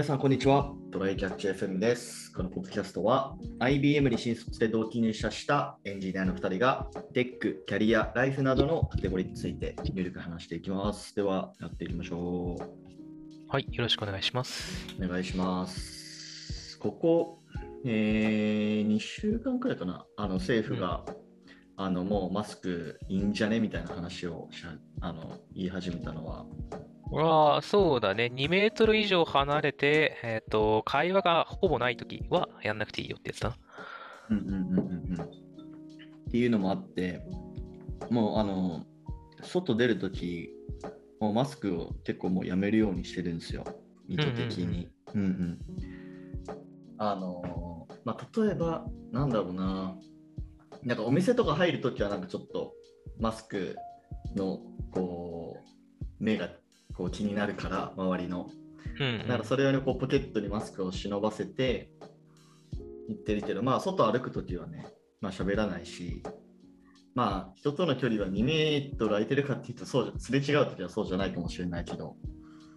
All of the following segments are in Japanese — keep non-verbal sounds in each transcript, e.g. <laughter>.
皆さん、こんにちは。トライキャッチ FM です。このポッドキャストは、IBM に新卒で同期入社したエンジニアの2人が、テック、キャリア、ライフなどのカテゴリーについて、ゆるく話していきます。では、やっていきましょはい、よろしくお願いします。う。お願いします。ここ、えー、2週間くらいかな、あの政府が、あのもうマスクいいんじゃね？みたいな話をしゃあの言い始めたのは、ああ、そうだね。2メートル以上離れて、えっと、会話がほぼないときはやんなくていいよってやつだな。うんうんうんうんうん。っていうのもあって、もうあの、外出るとき、もうマスクを結構もうやめるようにしてるんですよ、意図的に。うんうん。あの、まあ、例えば、なんだろうな、なんかお店とか入るときはなんかちょっとマスクのこう、目がこう気になるから、周りの。うん、うん。だからそれ用にこうポケットにマスクを忍ばせて行ってるけど、まあ外歩くときはね、まあ喋らないし、まあ人との距離は2メートル空いてるかっていうと、そうじゃすれ違うときはそうじゃないかもしれないけど、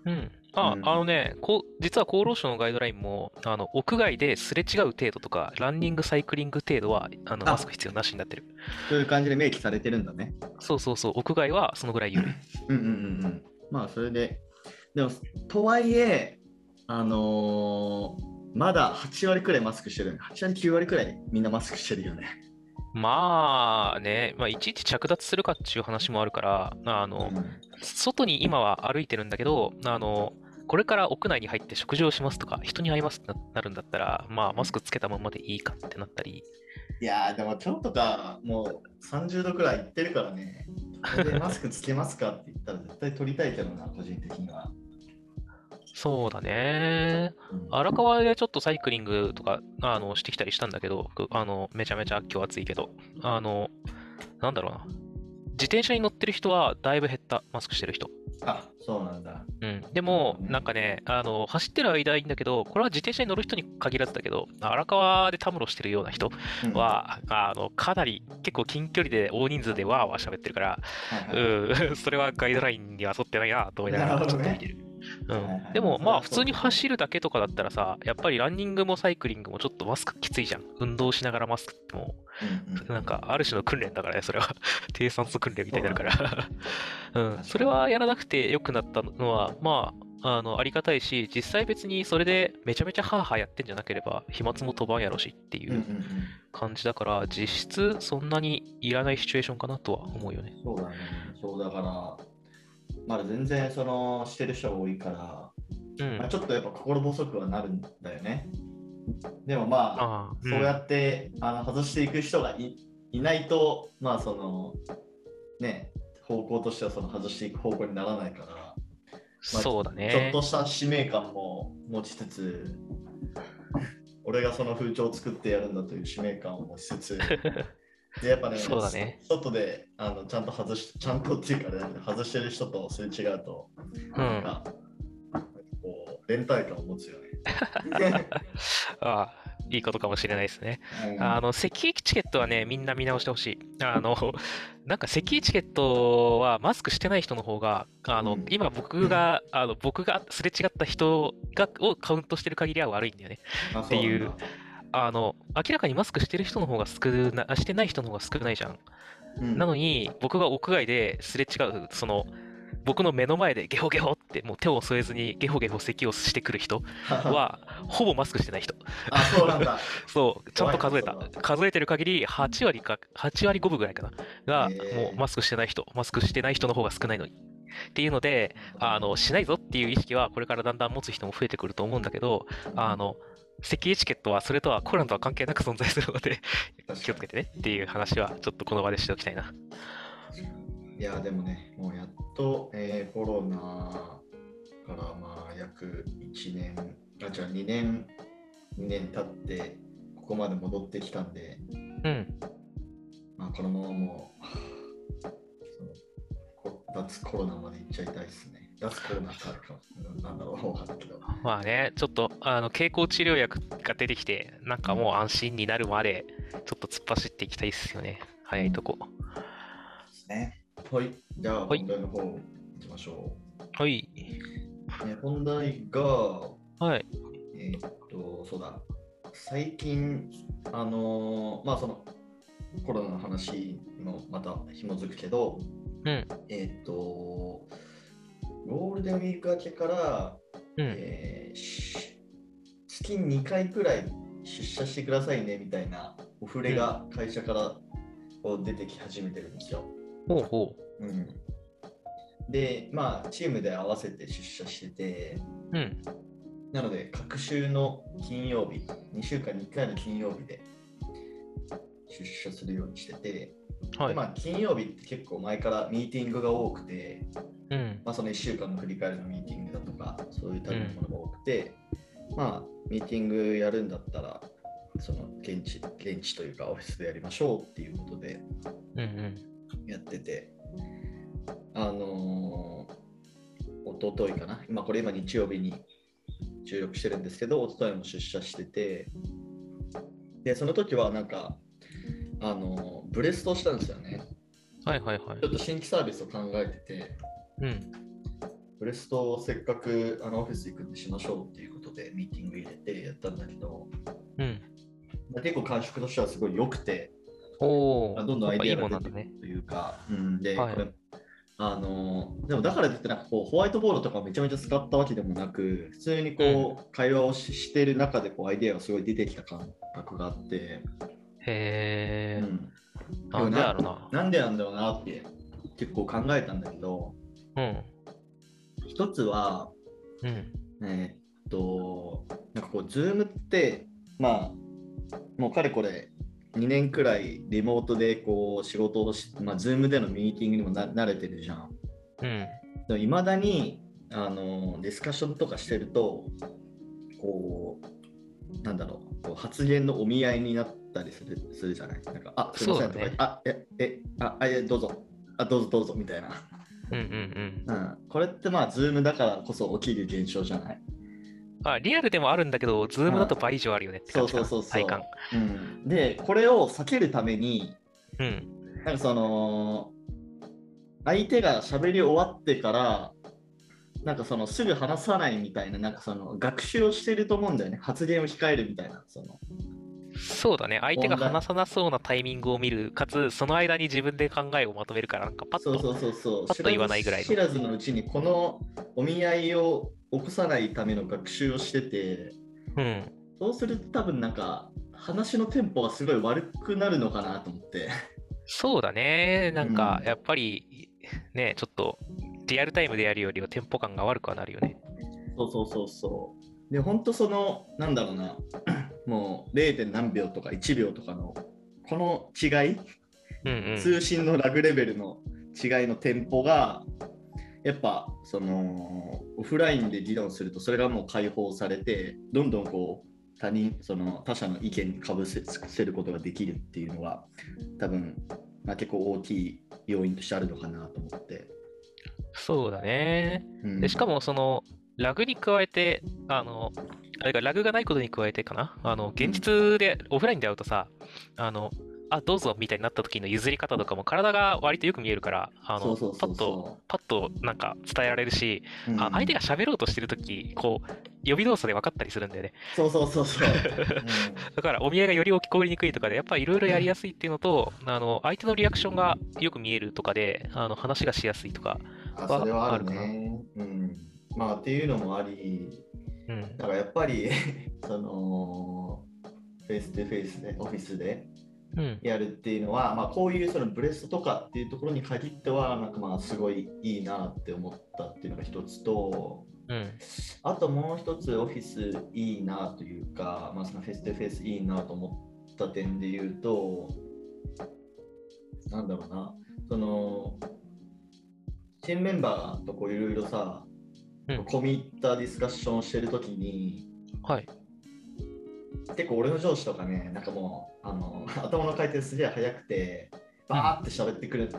うん。あ、うんあのね、こう、実は厚労省のガイドラインも、あの、屋外ですれ違う程度とか、ランニング、サイクリング程度は、あの、あマスク必要なしになってる。そういう感じで明記されてるんだね。そうそうそう、屋外はそのぐらい緩い。うんうんうんうん。まあそれで、でも、とはいえ、あのーまだ8割くらいマスクしてる。8割、9割くらいみんなマスクしてるよね。まあね、まあ、いちいち着脱するかっていう話もあるから、あの、外に今は歩いてるんだけど、あの、これから屋内に入って食事をしますとか、人に会いますってななるんだったら、まあ、マスクつけたままでいいかってなったり、いやーでも今日とかもう30度くらいいってるからね。マスクつけますかって言ったら絶対取りたいけどな、個人的には。そうだね。うん荒川でちょっとサイクリングとか、あの、してきたりしたんだけど、僕あの、めちゃめちゃ今日暑いけど、あの、なんだろうな。自転車に乗ってる人はだいぶ減った、マスクしてる人。あ、そうなんだ。うん、でも、なんかね、あの、走ってる間はいいんだけど、これは自転車に乗る人に限らずだけど、荒川でたむろしてるような人うん、は、あの、かなり結構近距離で大人数でわーわー喋ってるから、はいはいうん、<laughs> それはガイドラインには沿ってないなと思いながらちょっと見てる。うん、でもまあ普通に走るだけとかだったらさ、やっぱりランニングもサイクリングもちょっとマスクきついじゃん。運動しながらマスクってもうなんかある種の訓練だからね、それは。低酸素訓練みたいになるから。<laughs> うん、それはやらなくてよくなったのは、まあ、あの、ありがたいし、実際別にそれでめちゃめちゃハーハーやってんじゃなければ、飛沫も飛ばんやろしっていう感じだから、実質そんなにいらないシチュエーションかなとは思うよね。そうだね。そうだから、まだ全然そのしてる人が多いから、うん。まあ、ちょっとやっぱ心細くはなるんだよね。でもまあ、ああ、そうやって、あの外していく人がいいないと、まあその、ね、方向としてはその外していく方向にならないから、うん、そうだちょっね。とした使命感も持ちつつ、俺がその風潮を作ってやるんだという使命感を持ちつつ、<laughs> でやっぱね、そうだね外であのちゃんと外し、ちゃんとっていうかあれだけど、外してる人とすれ違うと、うん。なんか、こう、連帯感を持つよね。あ <laughs> あ、いいことかもしれないですね。うんあの、席エチケットはね、みんな見直してほしい。あの、なんか席エチケットはマスクしてない人の方が、あの、うん今僕が、あの、僕がすれ違った人が、をカウントしてる限りは悪いんだよね。あっていうあの、明らかにマスクしてる人の方が少な、あしてない人の方が少ないじゃん。うんなのに、僕が屋外ですれ違う、その、僕の目の前でゲホゲホってもう手を添えずにゲホゲホ咳をしてくる人 <laughs> は、ほぼマスクしてない人。あ、そうなんだ。<laughs> そう、ちゃんと数えた。数えてる限り、8割か、8割5分ぐらいかな。が、もうマスクしてない人、マスクしてない人の方が少ないのに。っていうので、あの、しないぞっていう意識は、これからだんだん持つ人も増えてくると思うんだけど、あの、席エチケットはそれとはコロナとは関係なく存在するので、気をつけてねっていう話は、ちょっとこの場でしておきたいな。いや、でもね、もうやっと、えーコロナからまあ約1年、あ、じゃあ2年、2年経って、ここまで戻ってきたんで、うん。まあ、このままもう、<laughs> 脱コロナまで行っちゃいたいですね。脱コロナってあるか、なんだろう、わかんないけど。まあね、ちょっと、あの、経口治療薬が出てきて、なんかもう安心になるまで、ちょっと突っ走っていきたいですよね。早いとこ。ね。はい。じゃあ、はい本題の方行きましょう。はい。え本題が、はい。えーっと、そうだ、最近、あのーまあそのコロナの話にもまた紐づくけど、うん。えーっと、ゴールデンウィーク明けから、うん。えーし月2回くらい出社してくださいねみたいなお触れが会社からこう出てき始めてるんですよ。ほうほうん、で、まあ、チームで合わせて出社してて、う。うん。なので、各週の金曜日、2週間に1回の金曜日で出社するようにしてて、はい。でまあ、金曜日って結構前からミーティングが多くて、うん。まあ、その1週間の振り返りのミーティングだとか、そういう類のものが多くて、まあ、ミーティングやるんだったら、その現地、現地というかオフィスでやりましょうっていうことでうんうん。やってて、あのー、一昨日かな、今これ今日曜日に収録してるんですけど、一昨日も出社してて、で、その時はなんか、あのーブレストをしたんですよね。はいはいはいちょ。っと新規サービスを考えてて、うん。ブレストをせっかくあのオフィス行くんでしましょうっていうことでミーティング入れてやったんだけど、うん。まあ結構感触としてはすごい良くて、おどんどんアイデアが出てく。るというか、うん、で、はいこれ、あのでもだからといってなんかこうホワイトボードとかめちゃめちゃ使ったわけでもなく、普通にこう、会話をししてる中でこうアイデアがすごい出てきた感覚があって、へえ。うん、なんでやろな。なんでなんだろうなって結構考えたんだけど、うん。一つは、うん。えーっと、なんかこう、 Zoom って、まあ、もうかれこれ2年くらいリモートでこう仕事をし、まあ、 Zoom でのミーティングにもな慣れてるじゃん。うん。でもいまだにあのディスカッションとかしてると、こう、なんだろう、こう発言のお見合いになったりするするじゃないなんか、あ、すいませんとか言って、あ、え、え、あ、あ、え、どうぞ、あ、どうぞどうぞみたいな。うんうんうん。<laughs> うん、これってまあ、 Zoom だからこそ起きる現象じゃないあ、リアルでもあるんだけど、 Zoom だと倍以上あるよねって感じそうそうそう体感。うん、で、これを避けるために、うん。なんかその、相手が喋り終わってから、なんかそのすぐ話さないみたいな、なんかその学習をしてると思うんだよね。発言を控えるみたいな。そのそうだね。相手が話さなそうなタイミングを見る、かつ、その間に自分で考えをまとめるから、なんかパッと。そうそうそうそう。パッと言わないぐらいの知らずのうちにこのお見合いを起こさないための学習をしてて、うん。そうすると多分なんか話のテンポがすごい悪くなるのかなと思って。そうだね。なんかう、んやっぱり、ね、ちょっと、リアルタイムでやるよりはテンポ感が悪くはなるよね。そうそうそうそう。で、本当その、なんだろうな、<clears throat> もう 0. 何秒とか1秒とかの、この違い、うんうん。通信のラグレベルの違いのテンポが、やっぱ、その、オフラインで議論すると、それがもう解放されて、どんどんこう、他人、その他者の意見にかぶせせることができるっていうのは、多分、まあ、結構大きい要因としてあるのかなと思って。そうだね。うんでしかも、その、ラグに加えて、あの、あれか、ラグがないことに加えてかな、あの、現実で、オフラインで会うとさ、あの、あ、どうぞみたいになった時の譲り方とかも体が割とよく見えるから、あの、パッと、そパッとなんか伝えられるし、う。うんあ相手が喋ろうとしてる時こう、予備動作で分かったりするんだよね。そうそうそうそう。<laughs> うんだから、お見合いがより聞こえにくいとかで、やっぱりいろいろやりやすいっていうのと、あの、相手のリアクションがよく見えるとかで、あの、話がしやすいとか、あそれはあるね。うん。まあっていうのもあり、うん。だからやっぱり <laughs> そのフェイス2フェイスでオフィスでうん。やるっていうのは、まあ、こういうそのブレストとかっていうところに限ってはなんかまあすごいいいなって思ったっていうのが一つとうん。あともう一つオフィスいいなというか、まあ、そのフェイス2フェイスいいなと思った点で言うとなんだろうなそのチームメンバーとこういろいろさうん込み入ったディスカッションをしてるときに、はい。結構俺の上司とかね、なんかもう、あの <laughs> 頭の回転すげえ速くて、バーって喋ってくる,、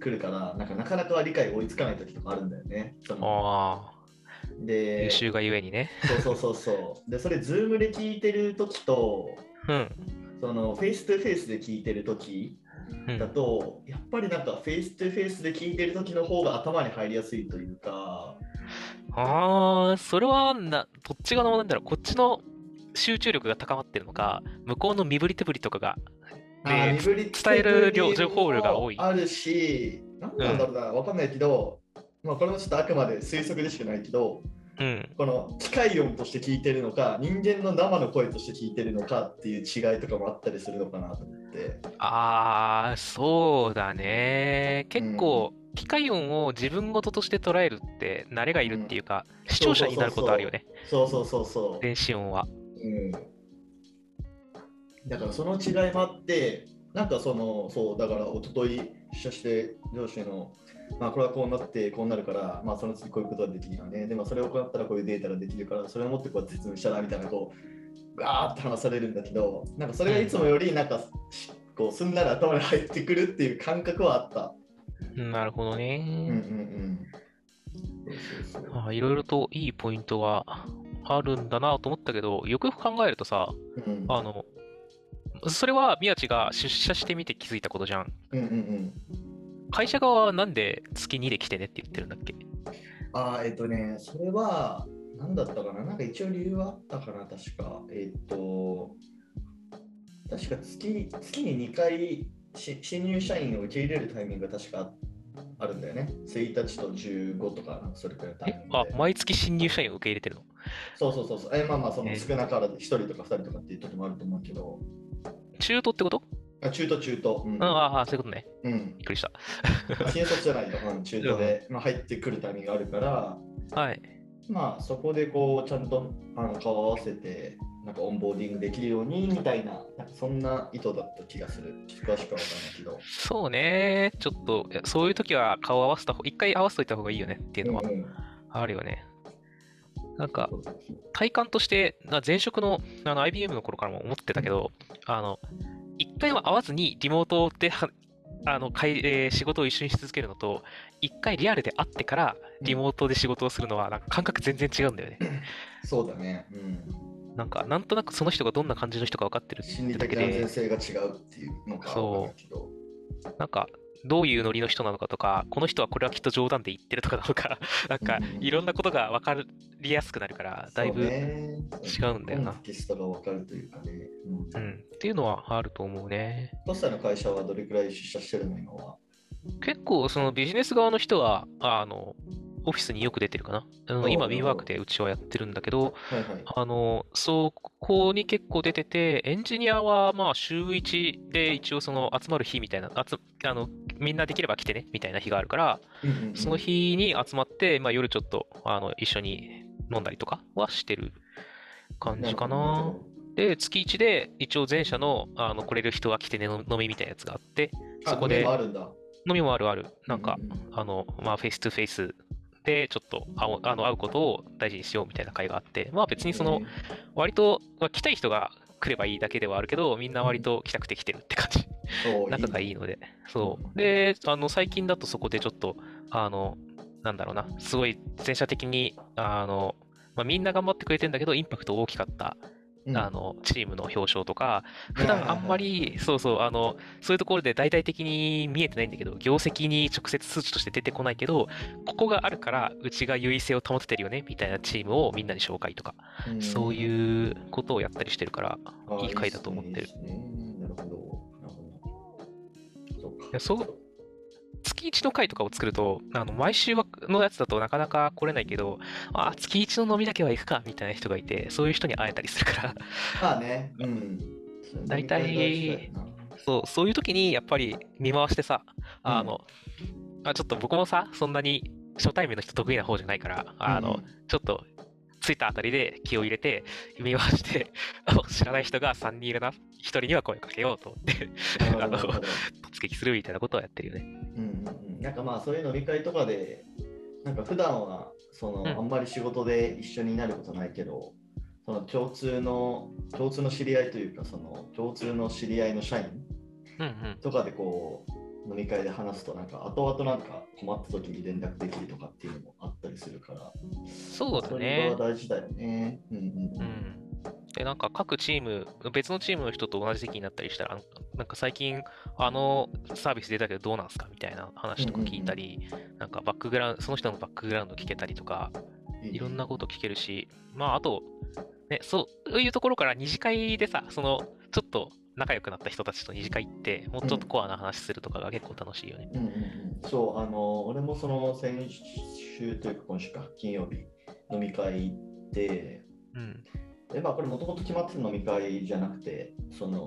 くるから、なんかなかなか理解追いつかない時とかあるんだよね。そのああ、で優秀がゆえにね。そうそうそうそう。で、それ、 Zoom で聞いてる時と、うん。そのフェイス2フェイスで聞いてる時うんだと、やっぱりなんかフェイス2フェイスで聞いてる時の方が頭に入りやすいというか、ああ、それはな、どっちがなんだろう、こっちの集中力が高まってるのか、向こうの身振り手振りとかが、あーで身振り伝える量情報量が多いあるし、なんなんだろうな、わかんないけど、まあこれもちょっとあくまで推測でしかないけど、うん。この機械音として聞いてるのか、人間の生の声として聞いてるのかっていう違いとかもあったりするのかなと思って。ああ、そうだね。結構、機械音を自分事として捉えるって、慣れがいるっていうか、視聴者になることあるよね、そうそうそうそう。電子音は。うん、だからその違いもあって、なんかその、そう、だから一昨日出社して上司の、まあこれはこうなってこうなるから、まあその次こういうことができるよね。でもそれを行ったらこういうデータができるから、それを持ってこうやって説明したらみたいな、こう、ガーって話されるんだけど、なんかそれがいつもより、なんか、しこう、すんなり頭に入ってくるっていう感覚はあった。なるほどうんうんね。いろいろといいポイントはあるんだなと思ったけど、よくよく考えるとさ、うんあの、それは宮地が出社してみて気づいたことじゃん。うんうんうん。会社側はなんで月2で来てねって言ってるんだっけ？あーえっ、とね、それは、何だったかな？なんか一応理由はあったかな確か。えっ、と、確か月月に2回し新入社員を受け入れるタイミングが確かあるんだよね。1日と15とか、それくらいのタイミ。あ、毎月新入社員を受け入れてるの？そうそうそうそう。えまあまあ、そのえ少なからず1人とか2人とかっていう時もあると思うけど、中途ってこと？あ中途中途。うんうん、ああ、そういうことね。うん、びっくりした。新卒じゃないよ、うん、中途で、まあ、入ってくるタイミングがあるから、はい。まあそこでこうちゃんとあの顔を合わせてなんかオンボーディングできるようにみたいななんかそんな意図だった気がする。詳しくは分からないけど。そうね。ちょっと、そういう時は顔合わせた方、一回合わせといた方がいいよねっていうのはあるよね。なんか、そうそうそう体感として、な前職のあの IBM の頃からも思ってたけど、あの、一回は会わずにリモートではあの、かいえー仕事を一緒にし続けるのと、一回リアルで会ってからリモートで仕事をするのは、なんか感覚全然違うんだよね。そうだね。うん。なんか、なんとなくその人がどんな感じの人か分かってる心理だけ的安全で、性が違うっていうのかそう。なんか、どういうノリの人なのかとか、この人はこれはきっと冗談で言ってるとかなのか、<laughs> なんかうん、いろんなことが分かりやすくなるから、だいぶ、違うんだよな。テキストが分かるというかね。うん。うん、っていうのはあると思うね。コスタの会社はどれくらい出社してるの今は？結構、そのビジネス側の人は、あの、オフィスによく出てるかな？う今、WeWork でうちはやってるんだけど、はいはい。あの、そこに結構出てて、エンジニアはまあ週1で一応その集まる日みたいな、集あのみんなできれば来てねみたいな日があるから、その日に集まって、まあ、夜ちょっとあの一緒に飲んだりとかはしてる感じかな。で、月1で一応全社のあの来れる人が来てねの飲みみたいなやつがあって、あそこで飲みもあるある。なんかう、うあの、まあ、 face to face でちょっとあの会うことを大事にしようみたいな会があって、まあ別にその、割と、まあ、来たい人が来ればいいだけではあるけど、みんな割と来たくて来てるって感じ。仲がいいので。そう。で、あの、最近だとそこでちょっと、あの、なんだろうな、すごい全社的に、あの、まあ、みんな頑張ってくれてんだけど、インパクト大きかった、うんあの、チームの表彰とか、普段あんまり、そうそう、あの、そういうところで大々的に見えてないんだけど、業績に直接数値として出てこないけど、ここがあるから、うちが優位性を保ててるよね、みたいなチームをみんなに紹介とか、うん。そういうことをやったりしてるから、あいい回だと思ってる。いそう月1の回とかを作ると、あの毎週のやつだとなかなか来れないけど、あ月1の飲みだけは行くかみたいな人がいて、そういう人に会えたりするから、まあね。うん。<laughs> 大体そうそういう時にやっぱり見回してさ、あの、あちょっと僕もさ、そんなに初対面の人得意な方じゃないから、あの、ちょっと着いたあたりで気を入れて、見回して、あ知らない人が3人いるな、1人には声かけようと思って、うん、なるほどなるほど突撃するみたいなことをやってるよね。うんうんうん、なんかまあそういう飲み会とかで、なんか普段はその、うんあんまり仕事で一緒になることないけど、その共通の共通の知り合いというか、その共通の知り合いの社員。とかでこう飲み会で話すと、なんか後々なんか困った時に連絡できるとかっていうのもあったりするから、そうだそれねは。大事だよね。うんうんううんん。で、なんか各チーム、別のチームの人と同じ席になったりしたら、なんか最近、あのサービス出たけどどうなんすかみたいな話とか聞いたり、なんかバックグラウンド、その人のバックグラウンド聞けたりとか、いろんなこと聞けるし、まあ、あと、ね、そういうところから二次会でさ、その、ちょっと仲良くなった人たちと二次会行って、もうちょっとコアな話するとかが結構楽しいよね。うんうんうん、そう、あの、俺もその先週というか今週か、金曜日、飲み会行って、うん。でまあ、これもともと決まってる飲み会じゃなくて、その、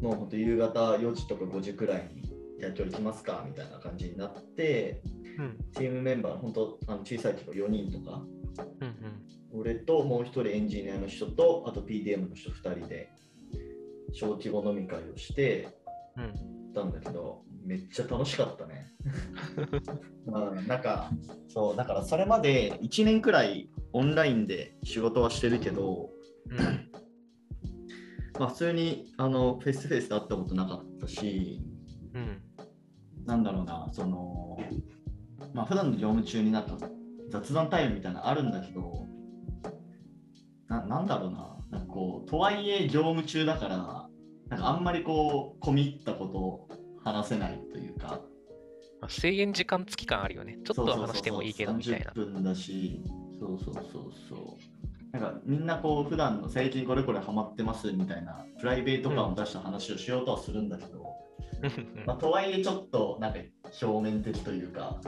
もう本当夕方4時とか5時くらいに、じゃあ今日行きますかみたいな感じになって、うん。チームメンバー、本当あの小さいけど4人とか、うん。うん。俺ともう一人エンジニアの人と、あと PDM の人2人で、小規模飲み会をして、うん。たんだけど、めっちゃ楽しかったね。<laughs> うん、なんか、そう、だからそれまで1年くらいオンラインで仕事はしてるけど、うん。まあ、普通にあのフェイスフェイスで会ったことなかったし、うん。なんだろうな、その、まあ、普段の業務中になんか雑談タイムみたいなのあるんだけど、ななんだろうな、なんかこう、とはいえ業務中だから、なんかあんまりこう、込み入ったことを話せないというか、まあ、制限時間付き感あるよね。ちょっとは話してもいいけどみたいな。30分だし、そうそうそうそう。なんかみんなこう普段の最近これこれハマってますみたいなプライベート感を出した話をしようとはするんだけど、まあ、とはいえちょっとなんか表面的というか、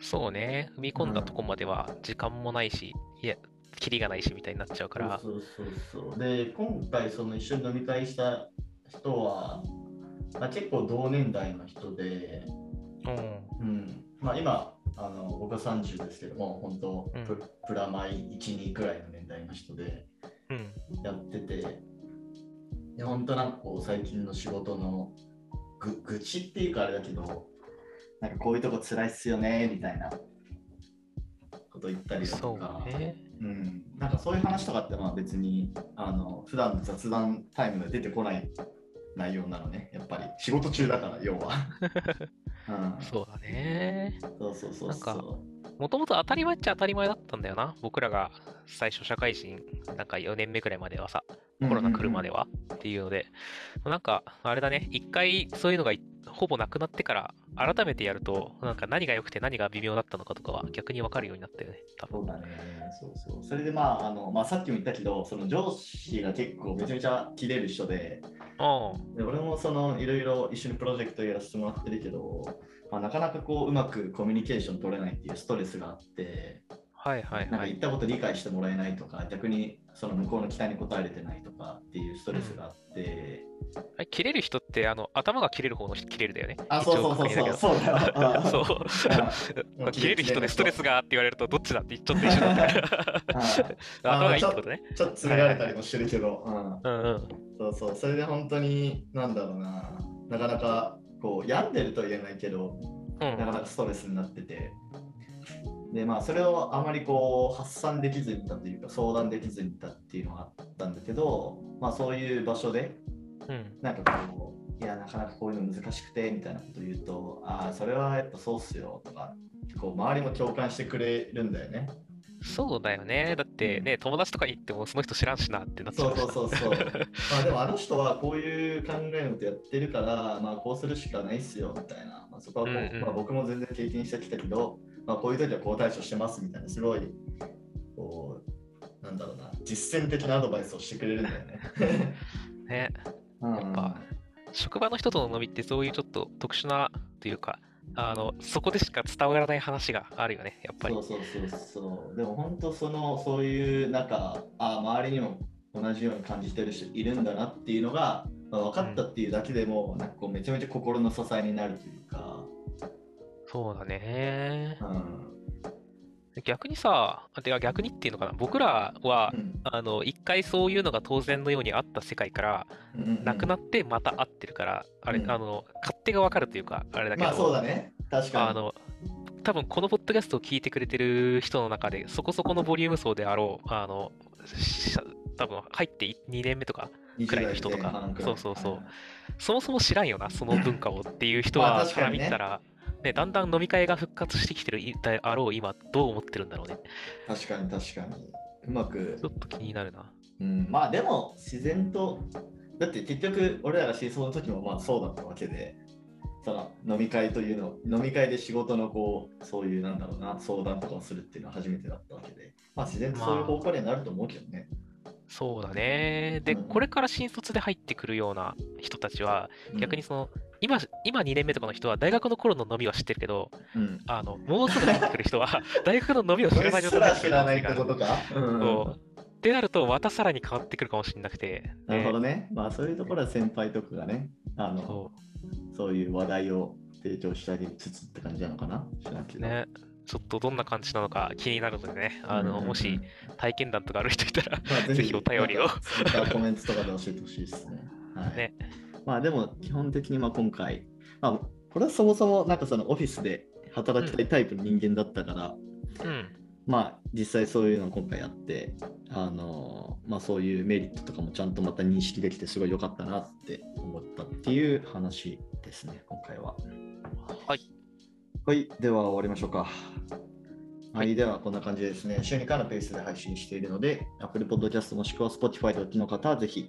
そうね。踏み込んだとこまでは時間もないし、いや、キリがないしみたいになっちゃうから。そうそうそうそう。で、今回その一緒に飲み会した人は、まあ、結構同年代の人で、うん。うんまあ、今あの僕は30ですけども本当うんプ,、プラマイ12くらいの年代の人でうん。やっててで本当なんかこう最近の仕事のぐ愚痴っていうかあれだけどなんかこういうとこ辛いっすよねみたいなこと言ったりだとそうかね。うん、なんかそういう話とかってまあ別にあの普段の雑談タイムが出てこない内容なのねやっぱり仕事中だから要は、<laughs> うん、そうだね。そうそうそうなんかそもともと当たり前っちゃ当たり前だったんだよな。僕らが最初社会人、なんか4年目くらいまではさ、う。コロナ来るまでは。はっていうので、なんか、あれだね、一回そういうのがいほぼなくなってから、改めてやると、なんか何が良くて何が微妙だったのかとかは逆に分かるようになったよね、多分。そうだね。そうそう。それでまあ、あのまあ、さっきも言ったけど、その上司が結構めちゃめちゃ切れる人で、あで俺もそのいろいろ一緒にプロジェクトやらせてもらってるけど、まあ、なかなかこううまくコミュニケーション取れないっていうストレスがあって、あ、はいはいはい。なんか言ったこと理解してもらえないとか、逆にその向こうの期待に応えれてないとかっていうストレスがあって、あれ切れる人って、あの、頭が切れる方の人切れるだよね。あ、そうそうそうそう、そう <laughs> そう。うん。切れる人でストレスがって言われると、どっちだってちょっと一緒だった。<laughs> 頭がいいってことね。ちょっと詰められたりもしてるけど、うんうん。うん。そうそう、それで本当に、なんだろうな、なかなかこう病んでるとは言えないけど、うん。なかなかストレスになってて、で、まあ、それをあまりこう発散できずにいたというか、相談できずにいたっていうのがあったんだけど、まあ、そういう場所で、うん。なんかこう、いや、なかなかこういうの難しくてみたいなこと言うと、ああ、それはやっぱそうっすよとか、こう周りも共感してくれるんだよね。そうだよね。だってね、友達とかに行ってもその人知らんしなってなっちゃそううしそうそうそう。<laughs> まあでもあの人はこういう考えのことやってるから、まあこうするしかないっすよみたいな。まあ、そこはこう、うんうんまあ、僕も全然経験してきたけど、まあこういう時はこう対処してますみたいな、すごい、こう、なんだろうな、実践的なアドバイスをしてくれるんだよね。<laughs> ね。うんやっぱ職場の人との飲みってそういうちょっと特殊なというか、あの、そこでしか伝わらない話があるよね、やっぱりそう。そうそうそう。でも本当その、そういう、なんか、あ周りにも同じように感じてる人いるんだなっていうのが、まあ、分かったっていうだけでも、なんかこうめちゃめちゃ心の支えになるというか、そうだね。うん。逆にさ、てか逆にっていうのかな、僕らはう、ん。あの、一回そういうのが当然のようにあった世界から、なくなってまた会ってるから、あれ、うん。あの、勝手がわかるというか、あれだけど、まあそうだね。確かに。あの、多分このポッドキャストを聞いてくれてる人の中で、そこそこのボリューム層であろう、あの、し多分入って2年目とか、20くらいの人とか。そうそうそう。はいそもそも知らんよな、その文化をっていう人まあはから見たら、ね、だんだん飲み会が復活してきてるであろう今、どう思ってるんだろうね。確かに確かに。うまくちょっと気になるな。うん、まあでも自然とだって結局俺らが真相の時もまあそうだったわけでその飲み会というの、飲み会で仕事のこう、そういうなんだろうな、相談とかをするっていうのは初めてだったわけで、まあ自然とそういう方向にはなると思うけどね。そうだね。で、うんこれから新卒で入ってくるような人たちは、逆にその、今、今2年目とかの人は大学の頃の飲みは知ってるけど、うん、うん。あの、もうすぐ入ってくる人は、<laughs> 大学の飲みを知らない状態で入ってくるらないってことか。うんそうってなると、またさらに変わってくるかもしれなくて。なるほどね。ね。まあそういうところは先輩とかがね、あのそそういう話題を提供したりつつって感じなのかな？ね。ちょっとどんな感じなのか気になるのでね、あの、うんうんうんもし体験談とかある人いたら、まあ、ぜひお便りをコメントとかで教えてほしいですね。はい。ねまあでも基本的にまあ今回、まあ、これはそもそもなんかそのオフィスで働きたいタイプの人間だったから、うん。まあ実際そういうのを今回やって、あのまあそういうメリットとかもちゃんとまた認識できてすごい良かったなって思ったっていう話ですね、今回は。はい。はい、では終わりましょうか。はい、はいではこんな感じでですね、週2回のペースで配信しているので、Apple Podcast もしくは Spotify でお聞きの方はぜひ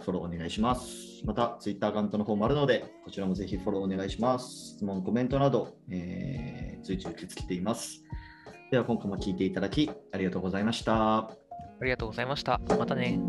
フォローお願いします。また Twitter アカウントの方もあるので、こちらもぜひフォローお願いします。質問、コメントなど、えー随時受け付けています。では今回も聞いていただきありがとうございました。ありがとうございました。またね。